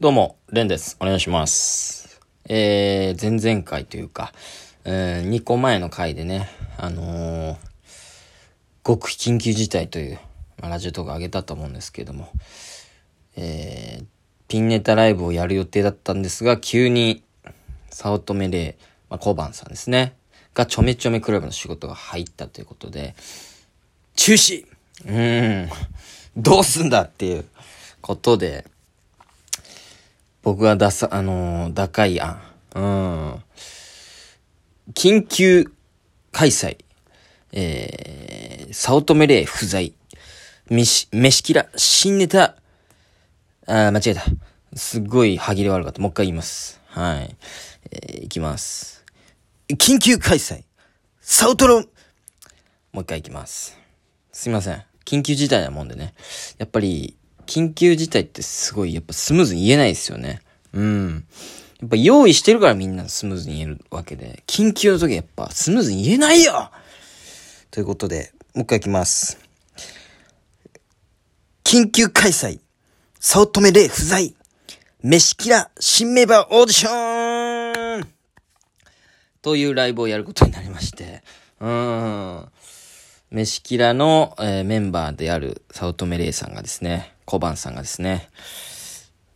どうも、レンです。お願いします。えー、前々回というか、えー、2個前の回でね、あのー、極秘緊急事態という、まあ、ラジオとか上げたと思うんですけども、えー、ピンネタライブをやる予定だったんですが、急に、早乙女レイ、まあ、小判さんですね、がちょめちょめクラブの仕事が入ったということで、中止うーん、どうすんだっていうことで、僕が出さ、あのー、打開案。うん。緊急開催。えー、早乙女霊不在。飯、飯キラ、新ネタ。あー、間違えた。すっごい歯切れ悪かった。もう一回言います。はい。えー、いきます。緊急開催。早乙女もう一回いきます。すいません。緊急事態なもんでね。やっぱり、緊急事態ってすごい、やっぱスムーズに言えないですよね。うん。やっぱ用意してるからみんなスムーズに言えるわけで、緊急の時やっぱスムーズに言えないよということで、もう一回いきます。緊急開催早乙女霊不在飯キラ新メンバーオーディションというライブをやることになりまして、うーん。飯キラの、えーメンバーである早乙女玲さんがですね、小判さんがですね、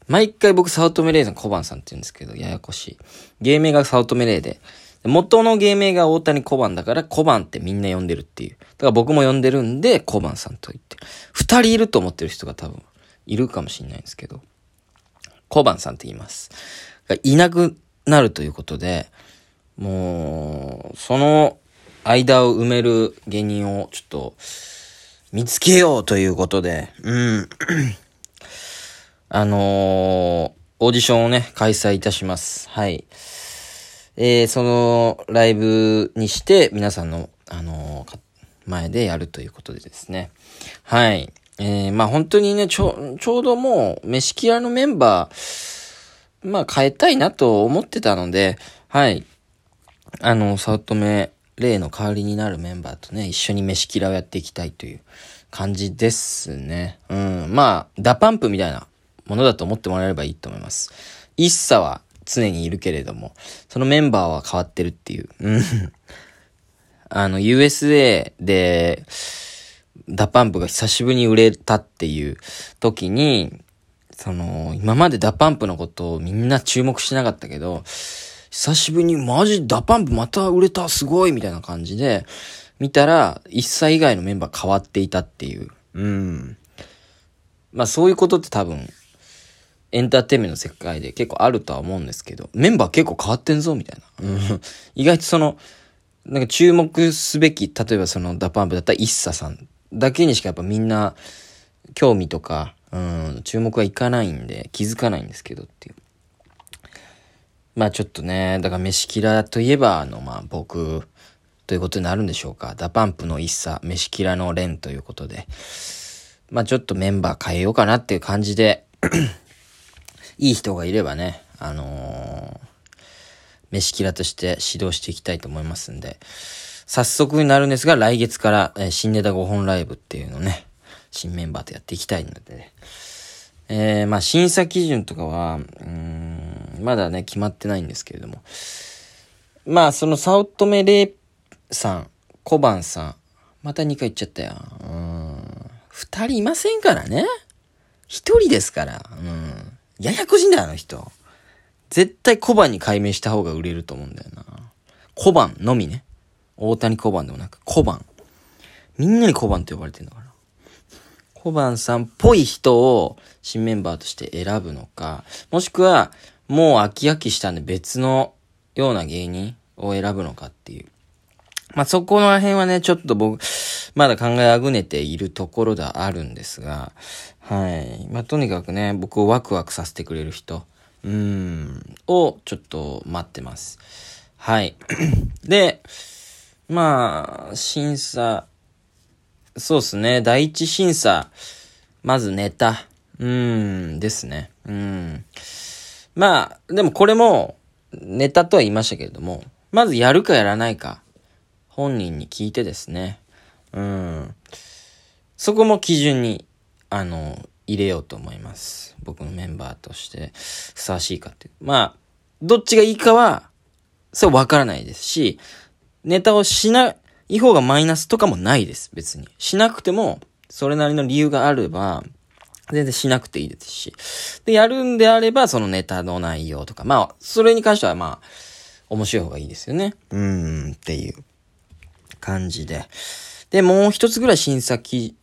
毎回僕早乙女玲さん小判さんって言うんですけど、ややこしい。芸名が早乙女玲で、で元の芸名が大谷小判だから小判ってみんな呼んでるっていう。だから僕も呼んでるんで小判さんと言ってる。二人いると思ってる人が多分いるかもしれないんですけど、小判さんって言います。いなくなるということで、もう、その間を埋める芸人をちょっと見つけようということで、うん。あのーオーディションをね、開催いたします。はい。えー、そのライブにして皆さんの、あのー前でやるということでですね。はい。えー、まあ本当にね、ちょ、ちょうどもう、メシキラのメンバー、まあ変えたいなと思ってたので、はい。あの、早乙女霊の代わりになるメンバーとね、一緒にメシキラをやっていきたいという感じですね。うん。まあ、 DA PUMP みたいなものだと思ってもらえればいいと思います。 ISSA は常にいるけれども、そのメンバーは変わってるっていう。うん。あの、USA で、DA PUMPが久しぶりに売れたっていう時に、その、今まで DA PUMPのことをみんな注目しなかったけど、久しぶりにマジ DA PUMPまた売れたすごいみたいな感じで、見たら、 ISSA以外のメンバー変わっていたっていう。うん。まあそういうことって多分、エンターテインメントの世界で結構あるとは思うんですけど、メンバー結構変わってんぞみたいな。うん。意外とその、なんか注目すべき、例えばその DA PUMPだったら ISSAさんだけにしかやっぱみんな興味とか、うん、注目はいかないんで気づかないんですけどっていう。まあちょっとね、だからメシキラといえば、あの、まあ僕ということになるんでしょうか。 DA PUMPの ISSA、メシキラのレンということで。まあちょっとメンバー変えようかなっていう感じで、いい人がいればね、あのー飯キラとして指導していきたいと思いますんで、早速になるんですが、来月から、えー新ネタ5本ライブっていうのね、新メンバーとやっていきたいので、ね、えー、まあ審査基準とかは、うん、まだね、決まってないんですけれども、まあその早乙女玲さん、小判さん、また2回言っちゃったよ。うん、2人いませんからね。1人ですから。うん。ややこしいんだよ、あの人。絶対小判に改名した方が売れると思うんだよな。小判のみね。大谷小判でもなく小判。みんなに小判って呼ばれてんだから。小判さんっぽい人を新メンバーとして選ぶのか、もしくはもう飽き飽きしたんで別のような芸人を選ぶのかっていう。まあ、そこの辺はね、ちょっと僕、まだ考えあぐねているところであるんですが、はい。まあ、とにかくね、僕をワクワクさせてくれる人、うん、をちょっと待ってます。はい。で、まあ、審査、そうですね、第一審査、まずネタ、うん、ですね。うん。まあ、でもこれも、ネタとは言いましたけれども、まずやるかやらないか、本人に聞いてですね。うん。そこも基準に、あの、入れようと思います。僕のメンバーとしてふさわしいかっていう。まあ、どっちがいいかは、それわからないですし、ネタをしない方がマイナスとかもないです、別に。しなくても、それなりの理由があれば、全然しなくていいですし。で、やるんであれば、そのネタの内容とか、まあ、それに関してはまあ、面白い方がいいですよね。うーん、っていう感じで。で、もう一つぐらい審査き、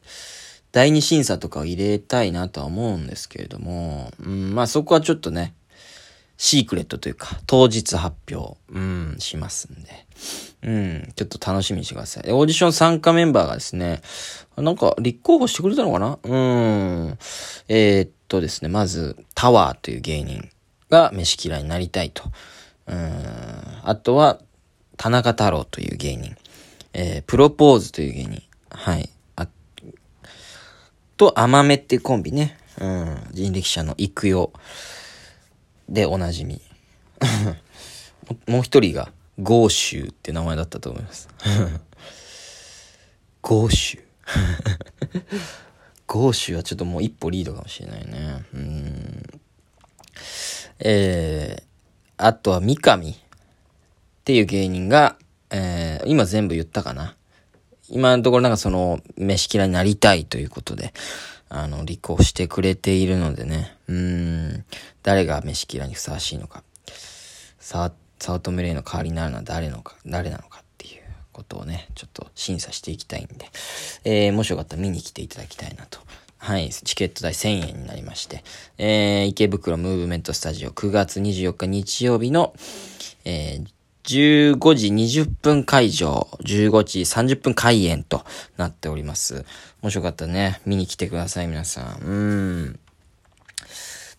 第二審査とかを入れたいなとは思うんですけれども、うん、まあそこはちょっとね、シークレットというか、当日発表、うん、しますんで。うん、ちょっと楽しみにしてください。オーディション参加メンバーがですね、なんか立候補してくれたのかな？うん。えー、っとですね、まず、タワーという芸人が飯嫌いになりたいと。うん。あとは、田中太郎という芸人。えー、プロポーズという芸人。はい。あと、甘めっていうコンビね。うん。人力車の育代でおなじみ。もう一人が、ゴーシューって名前だったと思います。ゴーシュー。ゴーシューはちょっともう一歩リードかもしれないね。うん。えー、あとは三上っていう芸人が、えー、今全部言ったかな。今のところなんかその、飯嫌いになりたいということで、あの、立候補してくれているのでね。うん。誰が飯嫌いにふさわしいのか。さ、早乙女レイの代わりになるのは誰のか、誰なのかっていうことをね、ちょっと審査していきたいんで、えー、もしよかったら見に来ていただきたいなと。はい、チケット代1000円になりまして、えー、池袋ムーブメントスタジオ9月24日日曜日の、えー、15時20分会場、15時30分開演となっております。もしよかったらね、見に来てください、皆さん。うん。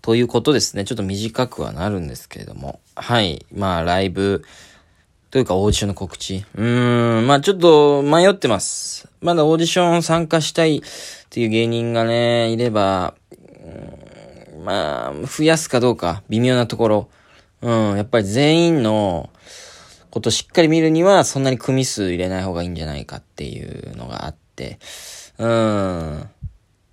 ということですね。ちょっと短くはなるんですけれども。はい。まあ、ライブ、というかオーディションの告知。うーん、まあちょっと迷ってます。まだオーディション参加したいっていう芸人がね、いれば、まあ、増やすかどうか、微妙なところ。うん、やっぱり全員のことしっかり見るには、そんなに組数入れない方がいいんじゃないかっていうのがあって。うん。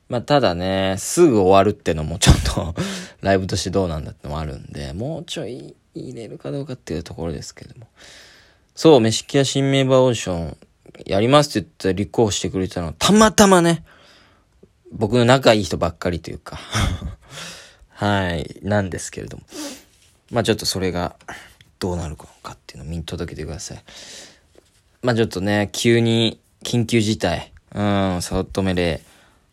まあ、ただね、すぐ終わるってのもちょっと ライブとしてどうなんだってのもあるんで、もうちょい入れるかどうかっていうところですけども。そう、飯木屋新メンバーオーション、やりますって言って立候補してくれたのは、たまたまね、僕の仲いい人ばっかりというか、はい、なんですけれども。まあちょっとそれが、どうなるかっていうのを見届けてください。まあちょっとね、急に、緊急事態、うん、早乙女で、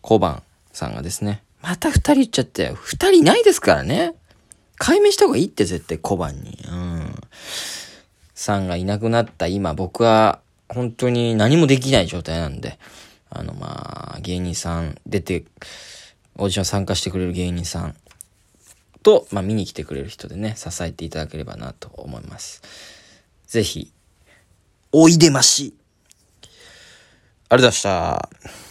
小判さんがですね、また二人言っちゃったよ。二人いないですからね。解明した方がいいって絶対小判に。うん。さんがいなくなった今、僕は本当に何もできない状態なんで、あのまあ、芸人さん出て、オーディション参加してくれる芸人さんと、まあ見に来てくれる人でね、支えていただければなと思います。ぜひ、おいでまし。ありがとうございました。